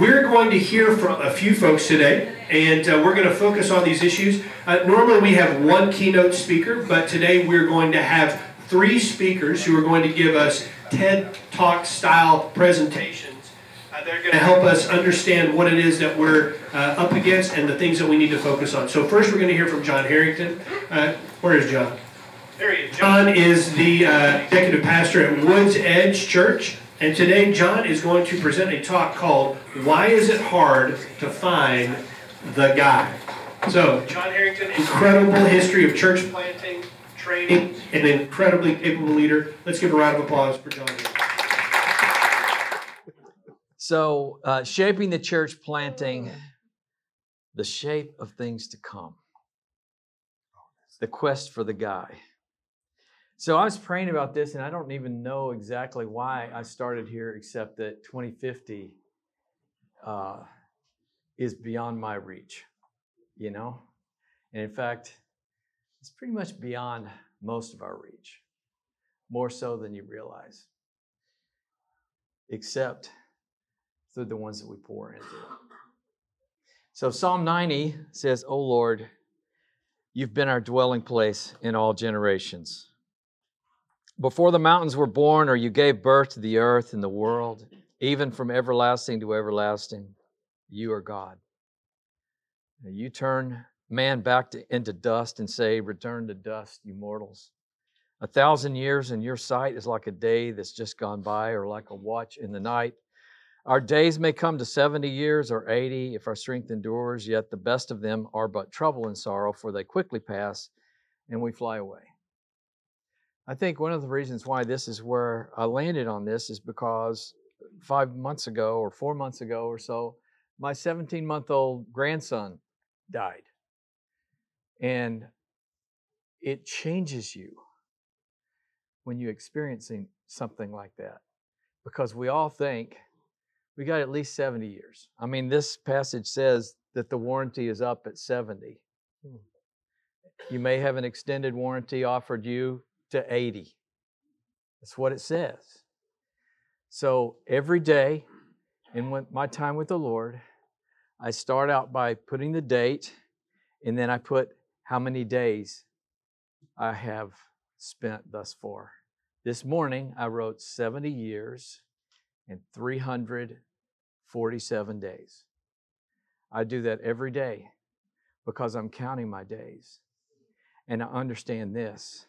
we're going to hear from a few folks today, and uh, we're going to focus on these issues. Uh, normally, we have one keynote speaker, but today we're going to have three speakers who are going to give us TED Talk style presentations. Uh, they're going to help us understand what it is that we're uh, up against and the things that we need to focus on. So, first, we're going to hear from John Harrington. Uh, where is John? There he is. John is the uh, executive pastor at Woods Edge Church. And today, John is going to present a talk called Why Is It Hard to Find the Guy? So, John Harrington, incredible history of church planting, training, and an incredibly capable leader. Let's give a round of applause for John. So, uh, shaping the church planting, the shape of things to come, the quest for the guy. So I was praying about this, and I don't even know exactly why I started here, except that 2050 uh, is beyond my reach, you know? And in fact, it's pretty much beyond most of our reach, more so than you realize, except through the ones that we pour into. So Psalm 90 says, O Lord, you've been our dwelling place in all generations. Before the mountains were born, or you gave birth to the earth and the world, even from everlasting to everlasting, you are God. You turn man back to, into dust and say, Return to dust, you mortals. A thousand years in your sight is like a day that's just gone by, or like a watch in the night. Our days may come to 70 years or 80 if our strength endures, yet the best of them are but trouble and sorrow, for they quickly pass and we fly away. I think one of the reasons why this is where I landed on this is because five months ago or four months ago or so, my 17 month old grandson died. And it changes you when you're experiencing something like that because we all think we got at least 70 years. I mean, this passage says that the warranty is up at 70. Hmm. You may have an extended warranty offered you to 80. That's what it says. So every day in my time with the Lord, I start out by putting the date and then I put how many days I have spent thus far. This morning I wrote 70 years and 347 days. I do that every day because I'm counting my days. And I understand this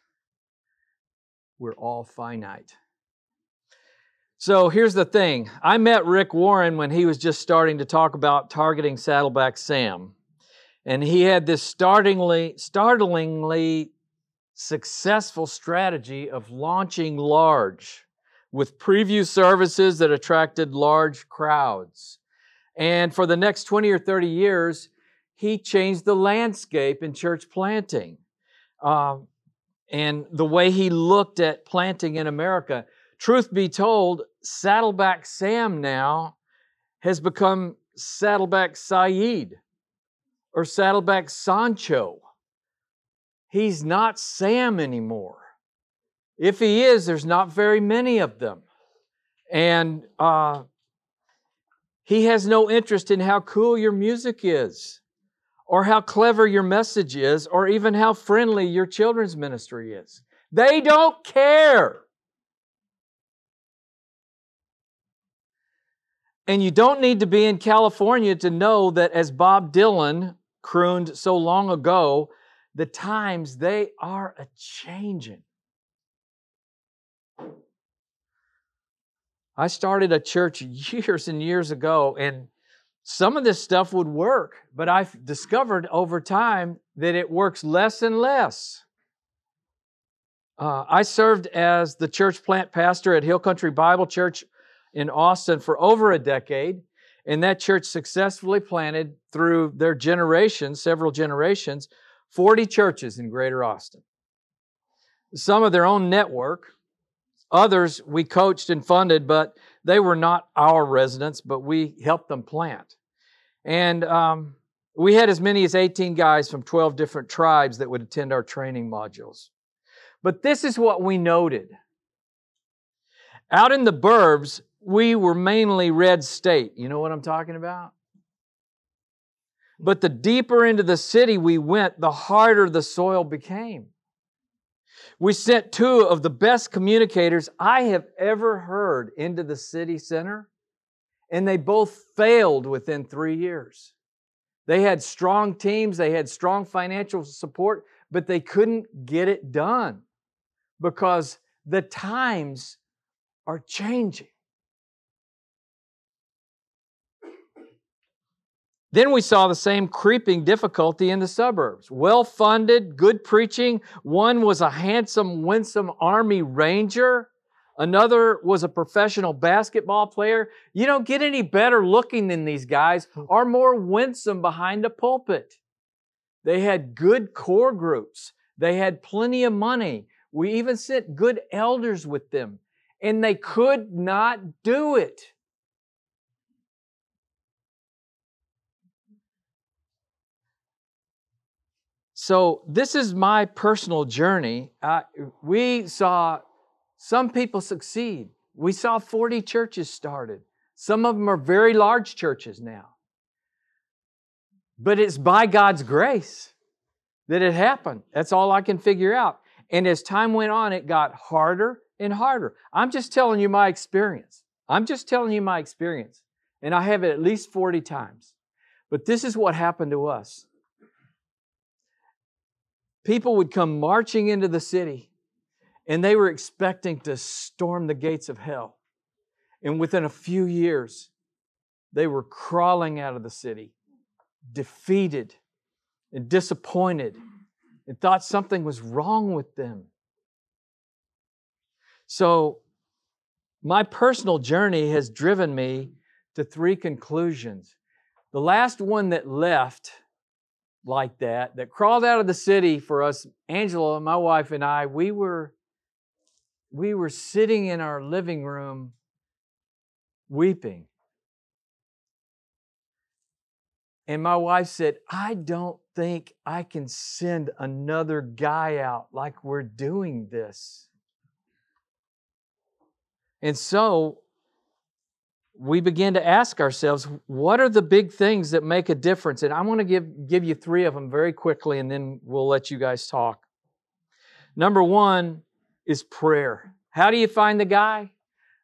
we're all finite. So here's the thing I met Rick Warren when he was just starting to talk about targeting Saddleback Sam. And he had this startlingly, startlingly successful strategy of launching large with preview services that attracted large crowds. And for the next 20 or 30 years, he changed the landscape in church planting. Um, and the way he looked at planting in America. Truth be told, Saddleback Sam now has become Saddleback Saeed or Saddleback Sancho. He's not Sam anymore. If he is, there's not very many of them. And uh, he has no interest in how cool your music is or how clever your message is, or even how friendly your children's ministry is. They don't care. And you don't need to be in California to know that, as Bob Dylan crooned so long ago, the times they are a changing. I started a church years and years ago, and some of this stuff would work, but I've discovered over time that it works less and less. Uh, I served as the church plant pastor at Hill Country Bible Church in Austin for over a decade, and that church successfully planted through their generations, several generations, 40 churches in Greater Austin. Some of their own network, others we coached and funded, but they were not our residents, but we helped them plant. And um, we had as many as 18 guys from 12 different tribes that would attend our training modules. But this is what we noted. Out in the burbs, we were mainly red state. You know what I'm talking about? But the deeper into the city we went, the harder the soil became. We sent two of the best communicators I have ever heard into the city center, and they both failed within three years. They had strong teams, they had strong financial support, but they couldn't get it done because the times are changing. Then we saw the same creeping difficulty in the suburbs. Well funded, good preaching. One was a handsome, winsome Army Ranger. Another was a professional basketball player. You don't get any better looking than these guys hmm. or more winsome behind the pulpit. They had good core groups. They had plenty of money. We even sent good elders with them, and they could not do it. So, this is my personal journey. Uh, we saw some people succeed. We saw 40 churches started. Some of them are very large churches now. But it's by God's grace that it happened. That's all I can figure out. And as time went on, it got harder and harder. I'm just telling you my experience. I'm just telling you my experience. And I have it at least 40 times. But this is what happened to us people would come marching into the city and they were expecting to storm the gates of hell. And within a few years, they were crawling out of the city, defeated and disappointed, and thought something was wrong with them. So, my personal journey has driven me to three conclusions. The last one that left like that that crawled out of the city for us. Angela my wife and i we were we were sitting in our living room weeping. And my wife said i don't think i can send another guy out like we're doing this. And so we begin to ask ourselves, what are the big things that make a difference? And I want to give, give you three of them very quickly, and then we'll let you guys talk. Number one is prayer. How do you find the guy?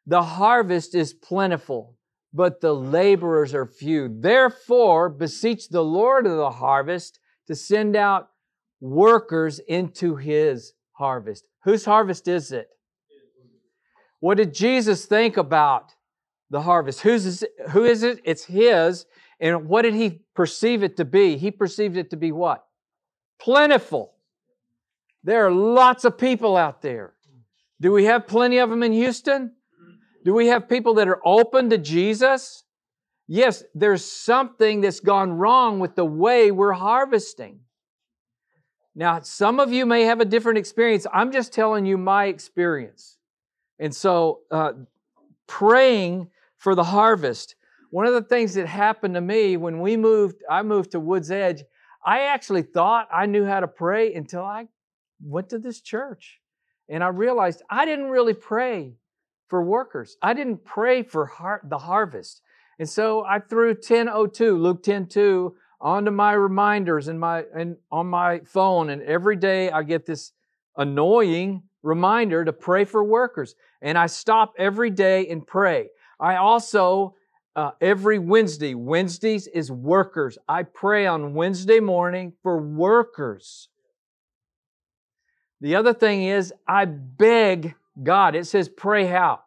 The harvest is plentiful, but the laborers are few. Therefore, beseech the Lord of the harvest to send out workers into his harvest. Whose harvest is it? What did Jesus think about the harvest. Who's who is it? It's His. And what did He perceive it to be? He perceived it to be what? Plentiful. There are lots of people out there. Do we have plenty of them in Houston? Do we have people that are open to Jesus? Yes, there's something that's gone wrong with the way we're harvesting. Now, some of you may have a different experience. I'm just telling you my experience. And so, uh, praying for the harvest. One of the things that happened to me when we moved, I moved to Woods Edge, I actually thought I knew how to pray until I went to this church. And I realized I didn't really pray for workers. I didn't pray for har- the harvest. And so I threw 1002, Luke 10:2 onto my reminders and my and on my phone and every day I get this annoying reminder to pray for workers. And I stop every day and pray. I also, uh, every Wednesday, Wednesdays is workers. I pray on Wednesday morning for workers. The other thing is, I beg God. It says, pray how?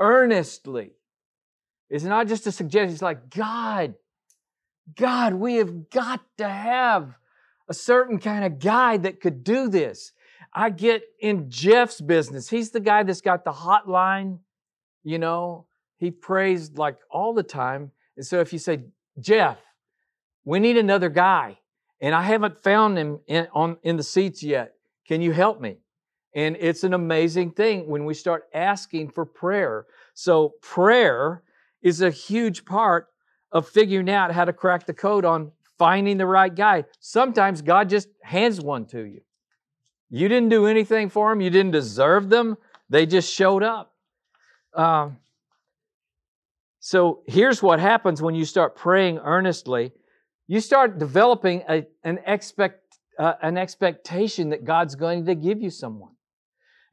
Earnestly. It's not just a suggestion, it's like, God, God, we have got to have a certain kind of guy that could do this. I get in Jeff's business. He's the guy that's got the hotline you know, he prays like all the time. And so if you say, Jeff, we need another guy, and I haven't found him in, on, in the seats yet, can you help me? And it's an amazing thing when we start asking for prayer. So, prayer is a huge part of figuring out how to crack the code on finding the right guy. Sometimes God just hands one to you. You didn't do anything for them, you didn't deserve them, they just showed up. Um, So here's what happens when you start praying earnestly. You start developing a, an, expect, uh, an expectation that God's going to give you someone.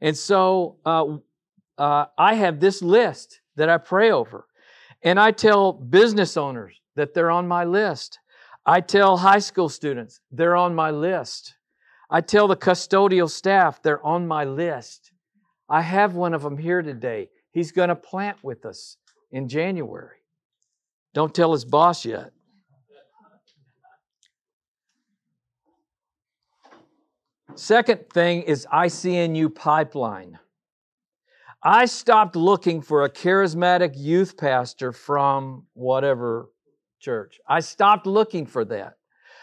And so uh, uh, I have this list that I pray over. And I tell business owners that they're on my list. I tell high school students they're on my list. I tell the custodial staff they're on my list. I have one of them here today. He's going to plant with us in January. Don't tell his boss yet. Second thing is ICNU pipeline. I stopped looking for a charismatic youth pastor from whatever church. I stopped looking for that.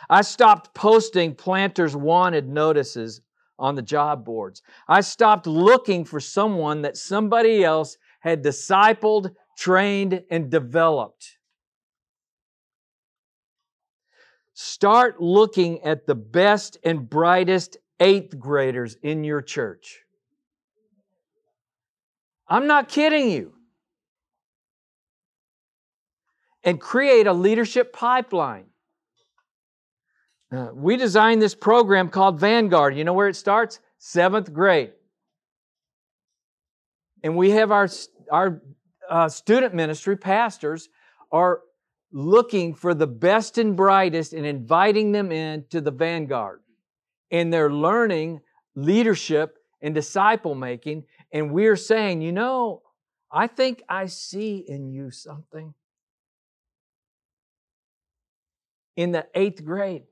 I stopped posting planters wanted notices on the job boards. I stopped looking for someone that somebody else had discipled, trained, and developed. Start looking at the best and brightest eighth graders in your church. I'm not kidding you. And create a leadership pipeline. Uh, we designed this program called Vanguard. You know where it starts? Seventh grade. And we have our, our uh, student ministry pastors are looking for the best and brightest and inviting them in to the vanguard. And they're learning leadership and disciple making. And we're saying, you know, I think I see in you something. In the eighth grade.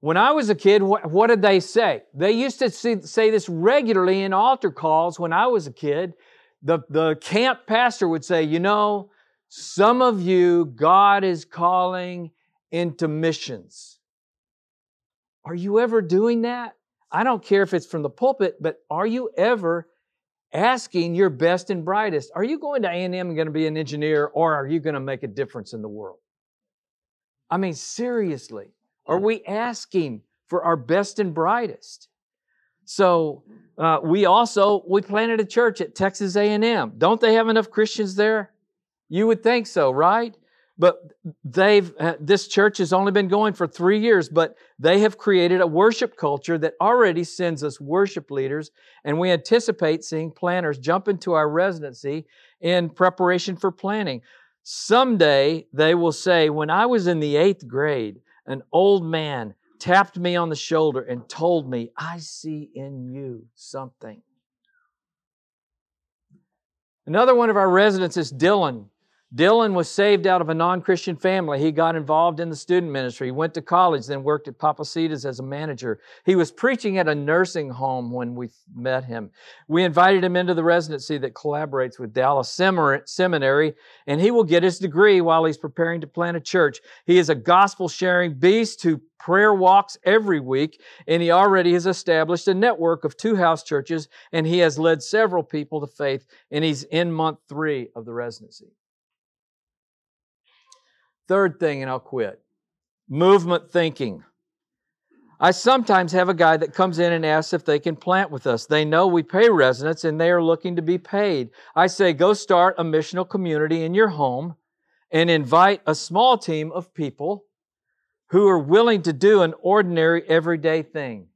When I was a kid, what, what did they say? They used to see, say this regularly in altar calls when I was a kid. The, the camp pastor would say, You know, some of you, God is calling into missions. Are you ever doing that? I don't care if it's from the pulpit, but are you ever asking your best and brightest? Are you going to A&M and going to be an engineer or are you going to make a difference in the world? I mean, seriously. Are we asking for our best and brightest? So uh, we also we planted a church at Texas A&M. Don't they have enough Christians there? You would think so, right? But they've uh, this church has only been going for three years, but they have created a worship culture that already sends us worship leaders, and we anticipate seeing planters jump into our residency in preparation for planting. Someday they will say, "When I was in the eighth grade." An old man tapped me on the shoulder and told me, I see in you something. Another one of our residents is Dylan. Dylan was saved out of a non Christian family. He got involved in the student ministry. He went to college, then worked at Papa Pappasito's as a manager. He was preaching at a nursing home when we met him. We invited him into the residency that collaborates with Dallas Seminary, and he will get his degree while he's preparing to plant a church. He is a gospel sharing beast who prayer walks every week, and he already has established a network of two house churches, and he has led several people to faith, and he's in month three of the residency. Third thing, and I'll quit movement thinking. I sometimes have a guy that comes in and asks if they can plant with us. They know we pay residents and they are looking to be paid. I say, go start a missional community in your home and invite a small team of people who are willing to do an ordinary, everyday thing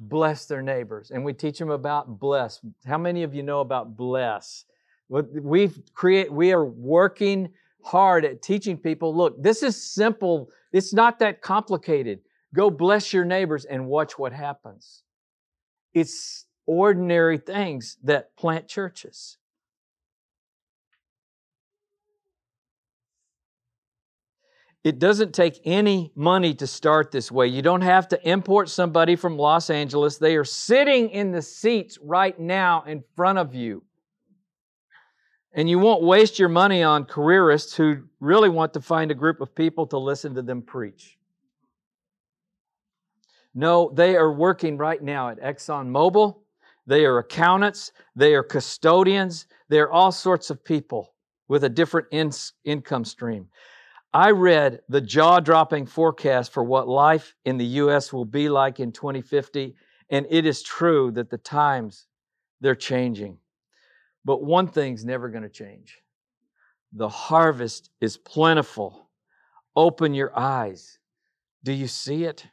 bless their neighbors. And we teach them about bless. How many of you know about bless? We've create, we are working hard at teaching people look, this is simple, it's not that complicated. Go bless your neighbors and watch what happens. It's ordinary things that plant churches. It doesn't take any money to start this way. You don't have to import somebody from Los Angeles. They are sitting in the seats right now in front of you. And you won't waste your money on careerists who really want to find a group of people to listen to them preach. No, they are working right now at ExxonMobil. They are accountants. They are custodians. They are all sorts of people with a different in- income stream. I read the jaw dropping forecast for what life in the U.S. will be like in 2050, and it is true that the times they're changing. But one thing's never going to change The harvest is plentiful. Open your eyes. Do you see it?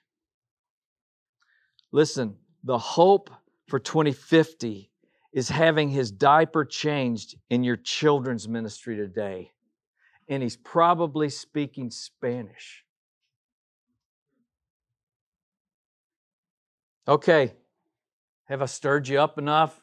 Listen, the hope for 2050 is having his diaper changed in your children's ministry today. And he's probably speaking Spanish. Okay, have I stirred you up enough?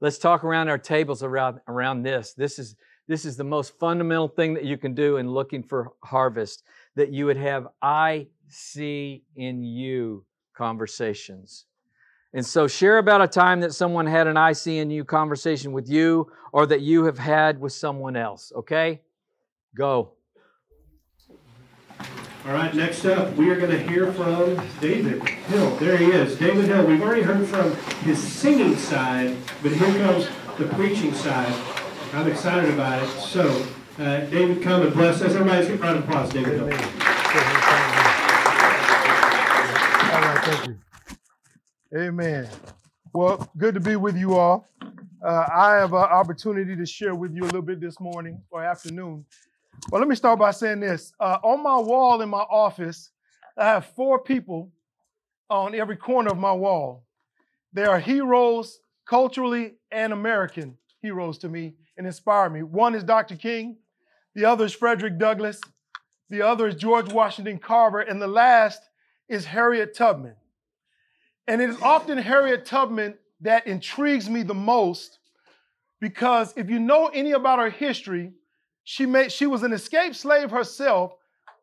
Let's talk around our tables around, around this. This is, this is the most fundamental thing that you can do in looking for harvest that you would have I see in you conversations. And so share about a time that someone had an I see in you conversation with you or that you have had with someone else, okay? Go. All right, next up, we are going to hear from David Hill. There he is. David Hill. We've already heard from his singing side, but here comes the preaching side. I'm excited about it. So, uh, David, come and bless us. Everybody's get a round of applause, David Hill. All right, thank you. Amen. Well, good to be with you all. Uh, I have an opportunity to share with you a little bit this morning or afternoon well, let me start by saying this. Uh, on my wall in my office, I have four people on every corner of my wall. They are heroes, culturally and American heroes to me and inspire me. One is Dr. King, the other is Frederick Douglass, the other is George Washington Carver, and the last is Harriet Tubman. And it is often Harriet Tubman that intrigues me the most because if you know any about her history, she made she was an escaped slave herself,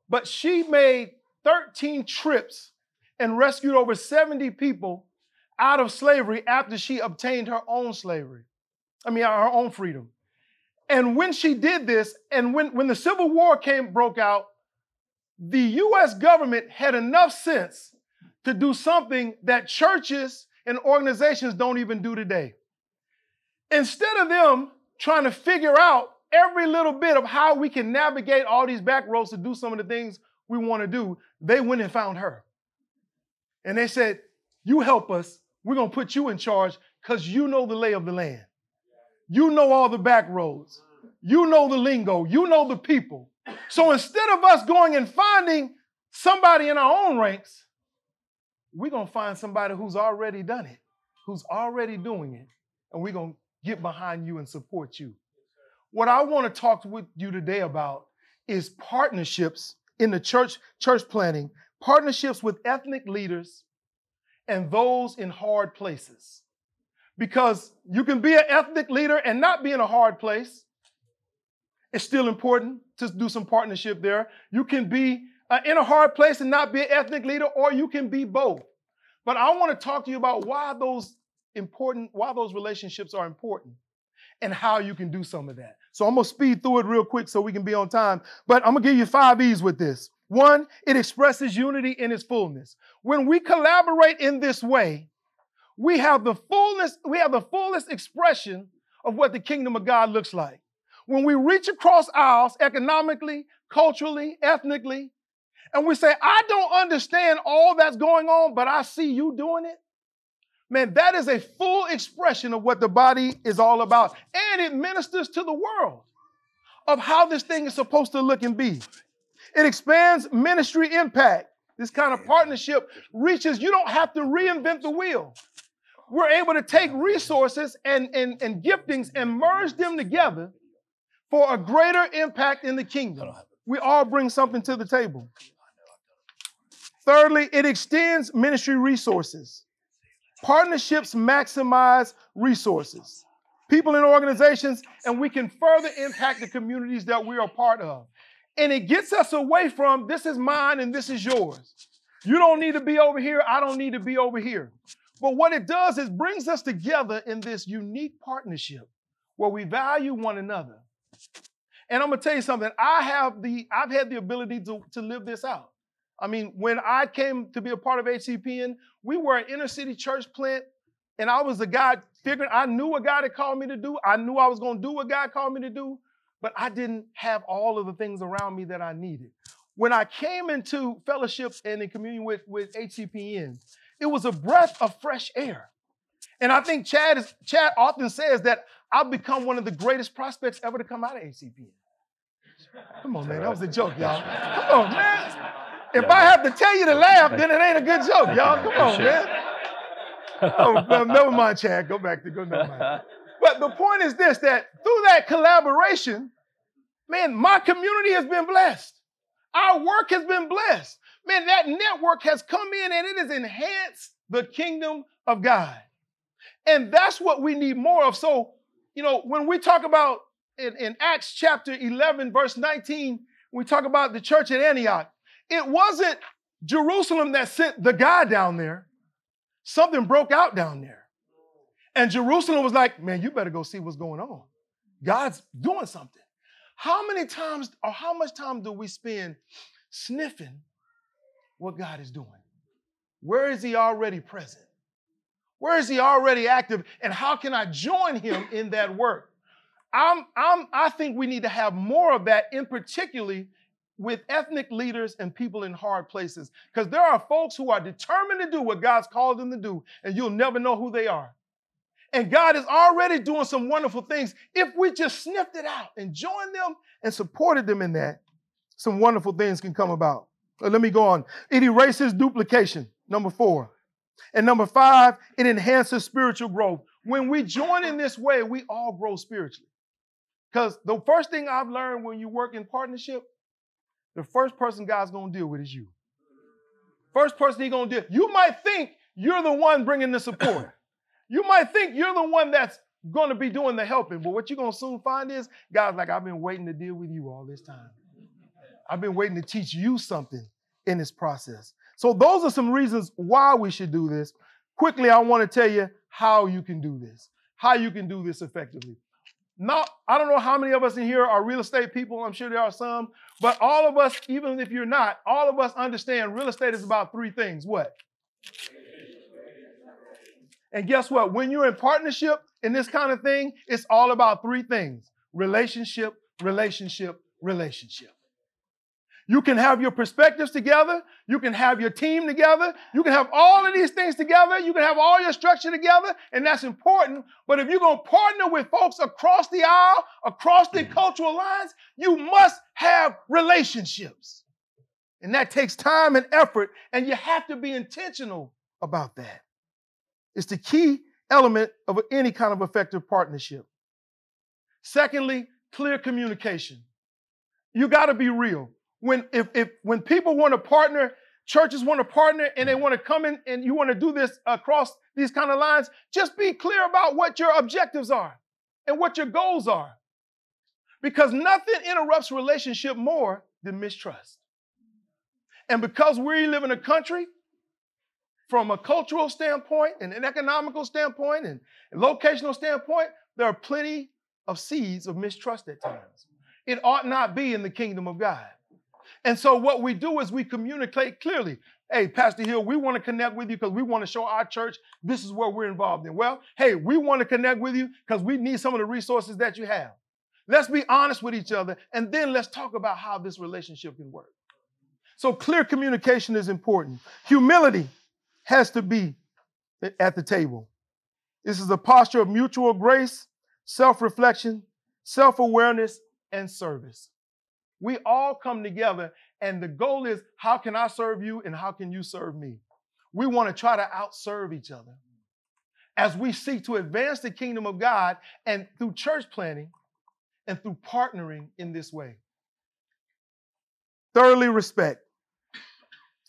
but she made 13 trips and rescued over 70 people out of slavery after she obtained her own slavery. I mean, her own freedom. And when she did this, and when, when the Civil War came broke out, the US government had enough sense to do something that churches and organizations don't even do today. Instead of them trying to figure out every little bit of how we can navigate all these back roads to do some of the things we want to do, they went and found her. And they said, You help us. We're going to put you in charge because you know the lay of the land. You know all the back roads. You know the lingo. You know the people. So instead of us going and finding somebody in our own ranks, we're going to find somebody who's already done it, who's already doing it, and we're going to get behind you and support you. What I want to talk with you today about is partnerships in the church, church planting, partnerships with ethnic leaders and those in hard places. Because you can be an ethnic leader and not be in a hard place. It's still important to do some partnership there. You can be uh, in a hard place and not be an ethnic leader, or you can be both. But I want to talk to you about why those important, why those relationships are important and how you can do some of that. So I'm gonna speed through it real quick so we can be on time. But I'm gonna give you five E's with this. One, it expresses unity in its fullness. When we collaborate in this way, we have the fullness, we have the fullest expression of what the kingdom of God looks like. When we reach across aisles economically, culturally, ethnically, and we say, I don't understand all that's going on, but I see you doing it. Man, that is a full expression of what the body is all about. And it ministers to the world of how this thing is supposed to look and be. It expands ministry impact. This kind of partnership reaches, you don't have to reinvent the wheel. We're able to take resources and, and, and giftings and merge them together for a greater impact in the kingdom. We all bring something to the table. Thirdly, it extends ministry resources. Partnerships maximize resources, people in organizations, and we can further impact the communities that we are part of. And it gets us away from this is mine and this is yours. You don't need to be over here, I don't need to be over here. But what it does is brings us together in this unique partnership where we value one another. And I'm gonna tell you something, I have the I've had the ability to, to live this out. I mean, when I came to be a part of HCPN, we were an inner city church plant, and I was the guy figuring I knew what God had called me to do. I knew I was going to do what God called me to do, but I didn't have all of the things around me that I needed. When I came into fellowship and in communion with, with HCPN, it was a breath of fresh air. And I think Chad is, Chad often says that I've become one of the greatest prospects ever to come out of HCPN. Come on, man. That was a joke, y'all. Come on, man. If I have to tell you to laugh, then it ain't a good joke, y'all. Come on, man. Oh, no, never mind, Chad. Go back to go. Never mind. But the point is this: that through that collaboration, man, my community has been blessed. Our work has been blessed. Man, that network has come in and it has enhanced the kingdom of God. And that's what we need more of. So, you know, when we talk about in, in Acts chapter 11, verse 19, we talk about the church at Antioch, it wasn't Jerusalem that sent the guy down there. Something broke out down there. And Jerusalem was like, man, you better go see what's going on. God's doing something. How many times or how much time do we spend sniffing what God is doing? Where is He already present? Where is He already active? And how can I join Him in that work? I'm, I'm, I think we need to have more of that, in particularly with ethnic leaders and people in hard places. Because there are folks who are determined to do what God's called them to do, and you'll never know who they are. And God is already doing some wonderful things. If we just sniffed it out and joined them and supported them in that, some wonderful things can come about. Uh, let me go on. It erases duplication, number four. And number five, it enhances spiritual growth. When we join in this way, we all grow spiritually. Because the first thing I've learned when you work in partnership, the first person God's going to deal with is you. First person He's going to deal. You might think you're the one bringing the support. You might think you're the one that's going to be doing the helping, but what you're going to soon find is God's like, I've been waiting to deal with you all this time. I've been waiting to teach you something in this process. So, those are some reasons why we should do this. Quickly, I want to tell you how you can do this, how you can do this effectively. Now, I don't know how many of us in here are real estate people. I'm sure there are some, but all of us, even if you're not, all of us understand real estate is about three things. What? And guess what? When you're in partnership in this kind of thing, it's all about three things relationship, relationship, relationship. You can have your perspectives together. You can have your team together. You can have all of these things together. You can have all your structure together, and that's important. But if you're going to partner with folks across the aisle, across the cultural lines, you must have relationships. And that takes time and effort, and you have to be intentional about that. It's the key element of any kind of effective partnership. Secondly, clear communication. You got to be real. When if, if when people want to partner, churches want to partner and they want to come in and you want to do this across these kind of lines, just be clear about what your objectives are and what your goals are. Because nothing interrupts relationship more than mistrust. And because we live in a country from a cultural standpoint and an economical standpoint and a locational standpoint, there are plenty of seeds of mistrust at times. It ought not be in the kingdom of God. And so what we do is we communicate clearly. Hey, Pastor Hill, we want to connect with you because we want to show our church this is what we're involved in. Well, hey, we want to connect with you because we need some of the resources that you have. Let's be honest with each other and then let's talk about how this relationship can work. So clear communication is important. Humility has to be at the table. This is a posture of mutual grace, self reflection, self awareness, and service. We all come together, and the goal is how can I serve you and how can you serve me? We want to try to outserve each other as we seek to advance the kingdom of God and through church planting and through partnering in this way. Thoroughly respect.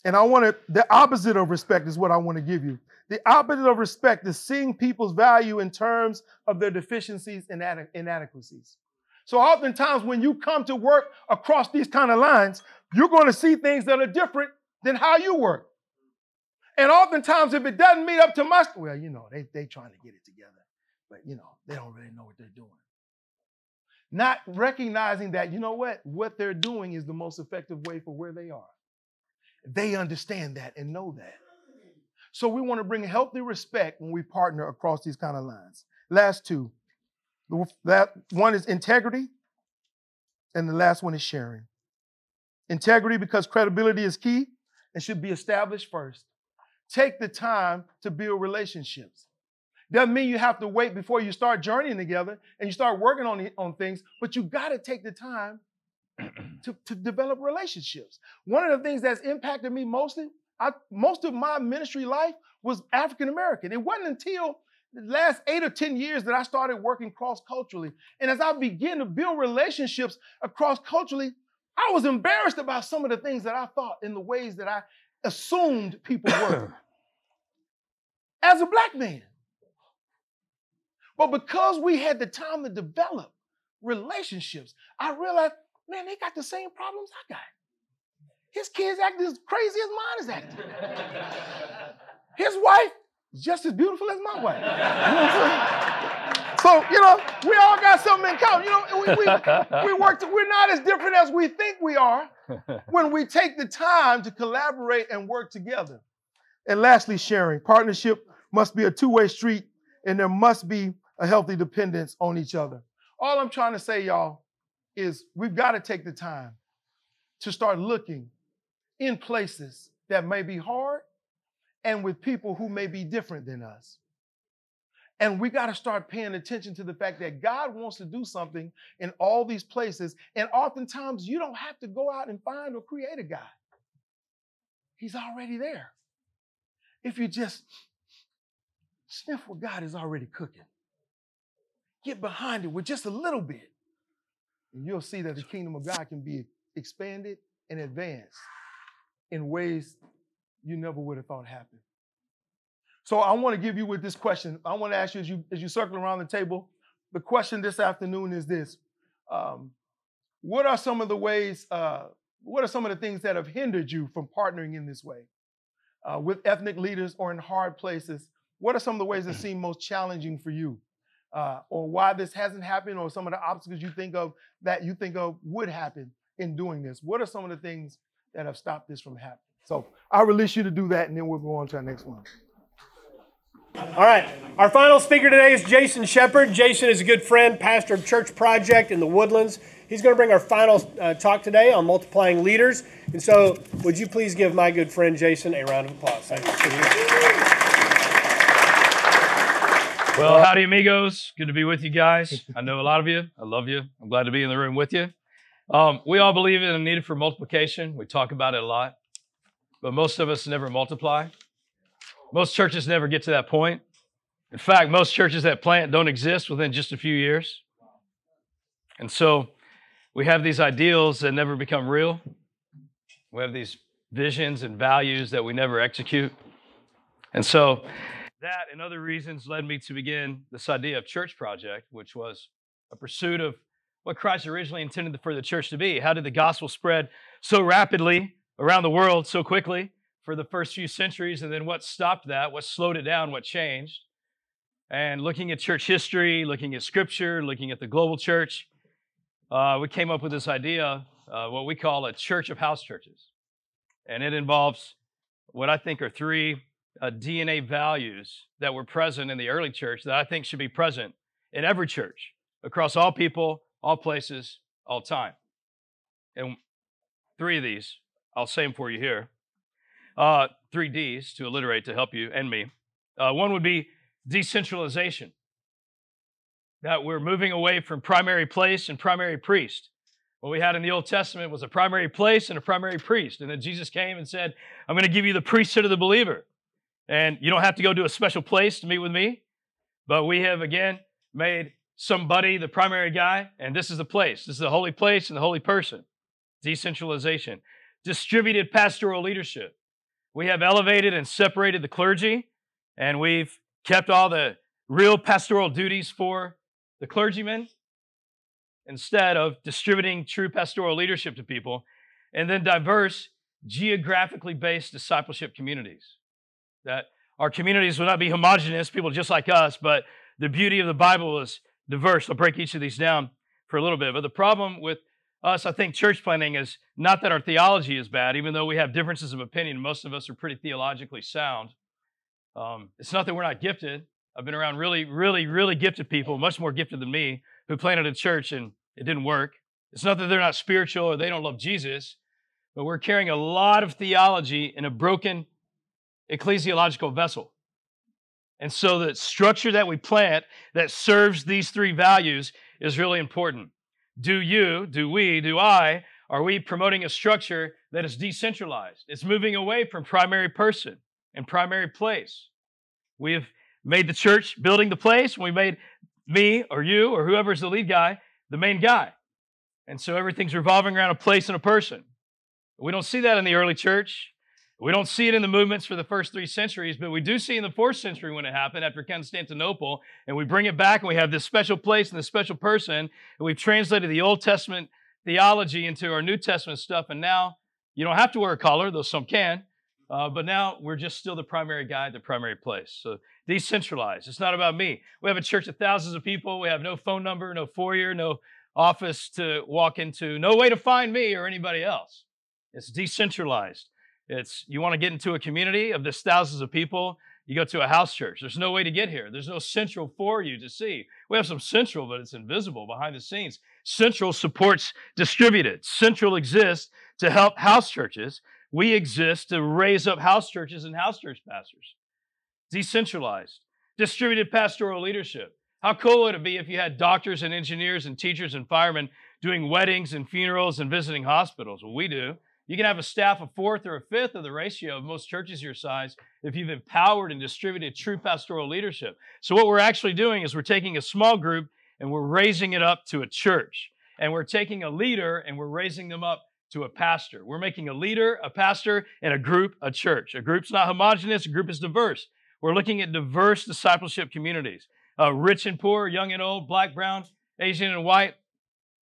And I want to, the opposite of respect is what I want to give you. The opposite of respect is seeing people's value in terms of their deficiencies and inadequacies. So oftentimes when you come to work across these kind of lines, you're going to see things that are different than how you work. And oftentimes if it doesn't meet up to my, well, you know, they they trying to get it together, but you know, they don't really know what they're doing. Not recognizing that, you know what, what they're doing is the most effective way for where they are. They understand that and know that. So we want to bring healthy respect when we partner across these kind of lines. Last two. That one is integrity, and the last one is sharing. Integrity because credibility is key and should be established first. Take the time to build relationships. Doesn't mean you have to wait before you start journeying together and you start working on, on things, but you got to take the time to, to develop relationships. One of the things that's impacted me mostly, I, most of my ministry life was African American. It wasn't until the last eight or 10 years that I started working cross culturally. And as I began to build relationships across culturally, I was embarrassed about some of the things that I thought in the ways that I assumed people were as a black man. But because we had the time to develop relationships, I realized, man, they got the same problems I got. His kids acting as crazy as mine is acting. His wife just as beautiful as my wife. So, you know, we all got something in common. You know, we, we, we work, we're not as different as we think we are when we take the time to collaborate and work together. And lastly, sharing. Partnership must be a two way street, and there must be a healthy dependence on each other. All I'm trying to say, y'all, is we've got to take the time to start looking in places that may be hard and with people who may be different than us. And we got to start paying attention to the fact that God wants to do something in all these places. And oftentimes, you don't have to go out and find or create a God, He's already there. If you just sniff what God is already cooking, get behind it with just a little bit, and you'll see that the kingdom of God can be expanded and advanced in ways you never would have thought happened. So I want to give you with this question. I want to ask you as you as you circle around the table. The question this afternoon is this: um, What are some of the ways? Uh, what are some of the things that have hindered you from partnering in this way uh, with ethnic leaders or in hard places? What are some of the ways that seem most challenging for you, uh, or why this hasn't happened, or some of the obstacles you think of that you think of would happen in doing this? What are some of the things that have stopped this from happening? So I'll release you to do that, and then we'll go on to our next one. All right. Our final speaker today is Jason Shepard. Jason is a good friend, pastor of Church Project in the Woodlands. He's going to bring our final uh, talk today on multiplying leaders. And so, would you please give my good friend Jason a round of applause? Thank you. Well, howdy, amigos. Good to be with you guys. I know a lot of you. I love you. I'm glad to be in the room with you. Um, we all believe in a need for multiplication. We talk about it a lot, but most of us never multiply. Most churches never get to that point. In fact, most churches that plant don't exist within just a few years. And so we have these ideals that never become real. We have these visions and values that we never execute. And so that and other reasons led me to begin this idea of church project, which was a pursuit of what Christ originally intended for the church to be. How did the gospel spread so rapidly around the world so quickly? for the first few centuries, and then what stopped that, what slowed it down, what changed. And looking at church history, looking at scripture, looking at the global church, uh, we came up with this idea, uh, what we call a church of house churches. And it involves what I think are three uh, DNA values that were present in the early church that I think should be present in every church across all people, all places, all time. And three of these, I'll say them for you here. Uh, three D's to alliterate to help you and me. Uh, one would be decentralization. That we're moving away from primary place and primary priest. What we had in the Old Testament was a primary place and a primary priest. And then Jesus came and said, I'm going to give you the priesthood of the believer. And you don't have to go to a special place to meet with me. But we have again made somebody the primary guy, and this is the place. This is the holy place and the holy person. Decentralization. Distributed pastoral leadership. We have elevated and separated the clergy, and we've kept all the real pastoral duties for the clergymen instead of distributing true pastoral leadership to people. And then diverse, geographically based discipleship communities. That our communities will not be homogenous, people just like us, but the beauty of the Bible is diverse. I'll break each of these down for a little bit. But the problem with us, I think church planting is not that our theology is bad, even though we have differences of opinion. Most of us are pretty theologically sound. Um, it's not that we're not gifted. I've been around really, really, really gifted people, much more gifted than me, who planted a church and it didn't work. It's not that they're not spiritual or they don't love Jesus, but we're carrying a lot of theology in a broken ecclesiological vessel. And so the structure that we plant that serves these three values is really important. Do you, do we, do I Are we promoting a structure that is decentralized? It's moving away from primary person and primary place. We have made the church building the place. We made me or you or whoever's the lead guy the main guy. And so everything's revolving around a place and a person. We don't see that in the early church. We don't see it in the movements for the first three centuries, but we do see in the fourth century when it happened after Constantinople, and we bring it back and we have this special place and this special person, and we've translated the Old Testament theology into our New Testament stuff, and now you don't have to wear a collar, though some can, uh, but now we're just still the primary guide, the primary place. So decentralized. It's not about me. We have a church of thousands of people. We have no phone number, no foyer, no office to walk into, no way to find me or anybody else. It's decentralized. It's you want to get into a community of this thousands of people, you go to a house church. There's no way to get here. There's no central for you to see. We have some central, but it's invisible behind the scenes. Central supports distributed. Central exists to help house churches. We exist to raise up house churches and house church pastors. Decentralized. Distributed pastoral leadership. How cool would it be if you had doctors and engineers and teachers and firemen doing weddings and funerals and visiting hospitals? Well, we do. You can have a staff of fourth or a fifth of the ratio of most churches your size if you've empowered and distributed true pastoral leadership. So, what we're actually doing is we're taking a small group and we're raising it up to a church. And we're taking a leader and we're raising them up to a pastor. We're making a leader, a pastor, and a group a church. A group's not homogenous, a group is diverse. We're looking at diverse discipleship communities uh, rich and poor, young and old, black, brown, Asian and white,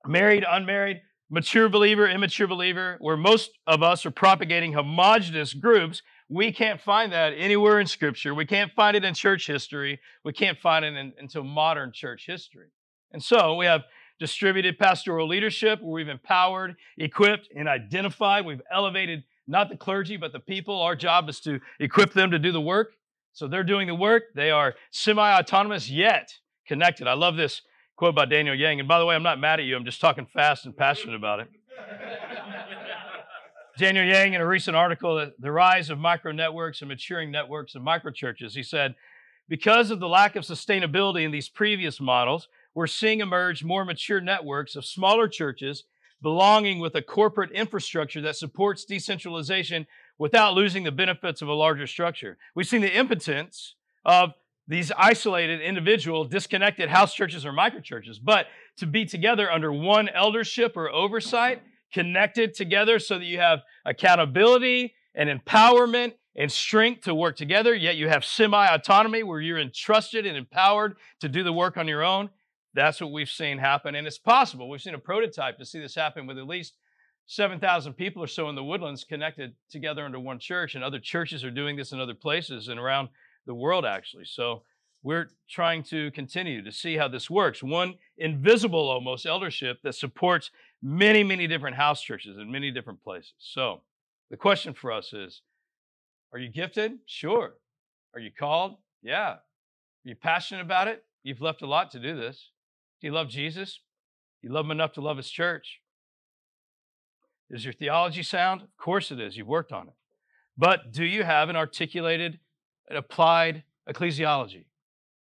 married, unmarried, mature believer, immature believer, where most of us are propagating homogenous groups. We can't find that anywhere in Scripture. We can't find it in church history. We can't find it in, until modern church history. And so we have distributed pastoral leadership where we've empowered, equipped, and identified. We've elevated not the clergy, but the people. Our job is to equip them to do the work. So they're doing the work. They are semi autonomous yet connected. I love this quote by Daniel Yang. And by the way, I'm not mad at you, I'm just talking fast and passionate about it. Daniel Yang, in a recent article, The Rise of Micro Networks and Maturing Networks of Microchurches, he said, Because of the lack of sustainability in these previous models, we're seeing emerge more mature networks of smaller churches belonging with a corporate infrastructure that supports decentralization without losing the benefits of a larger structure. We've seen the impotence of these isolated individual disconnected house churches or microchurches, but to be together under one eldership or oversight, connected together so that you have accountability and empowerment and strength to work together, yet you have semi autonomy where you're entrusted and empowered to do the work on your own. That's what we've seen happen, and it's possible. We've seen a prototype to see this happen with at least 7,000 people or so in the woodlands connected together under one church, and other churches are doing this in other places and around the world, actually. So we're trying to continue to see how this works. One invisible, almost, eldership that supports many, many different house churches in many different places. So the question for us is Are you gifted? Sure. Are you called? Yeah. Are you passionate about it? You've left a lot to do this. Do you love Jesus? You love him enough to love his church? Is your theology sound? Of course it is. You've worked on it. But do you have an articulated applied ecclesiology.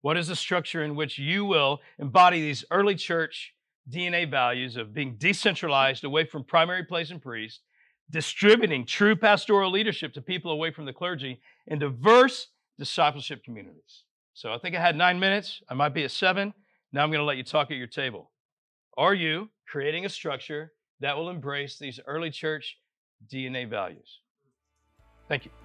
What is the structure in which you will embody these early church DNA values of being decentralized away from primary place and priest, distributing true pastoral leadership to people away from the clergy in diverse discipleship communities? So I think I had nine minutes. I might be at seven. Now I'm going to let you talk at your table. Are you creating a structure that will embrace these early church DNA values? Thank you.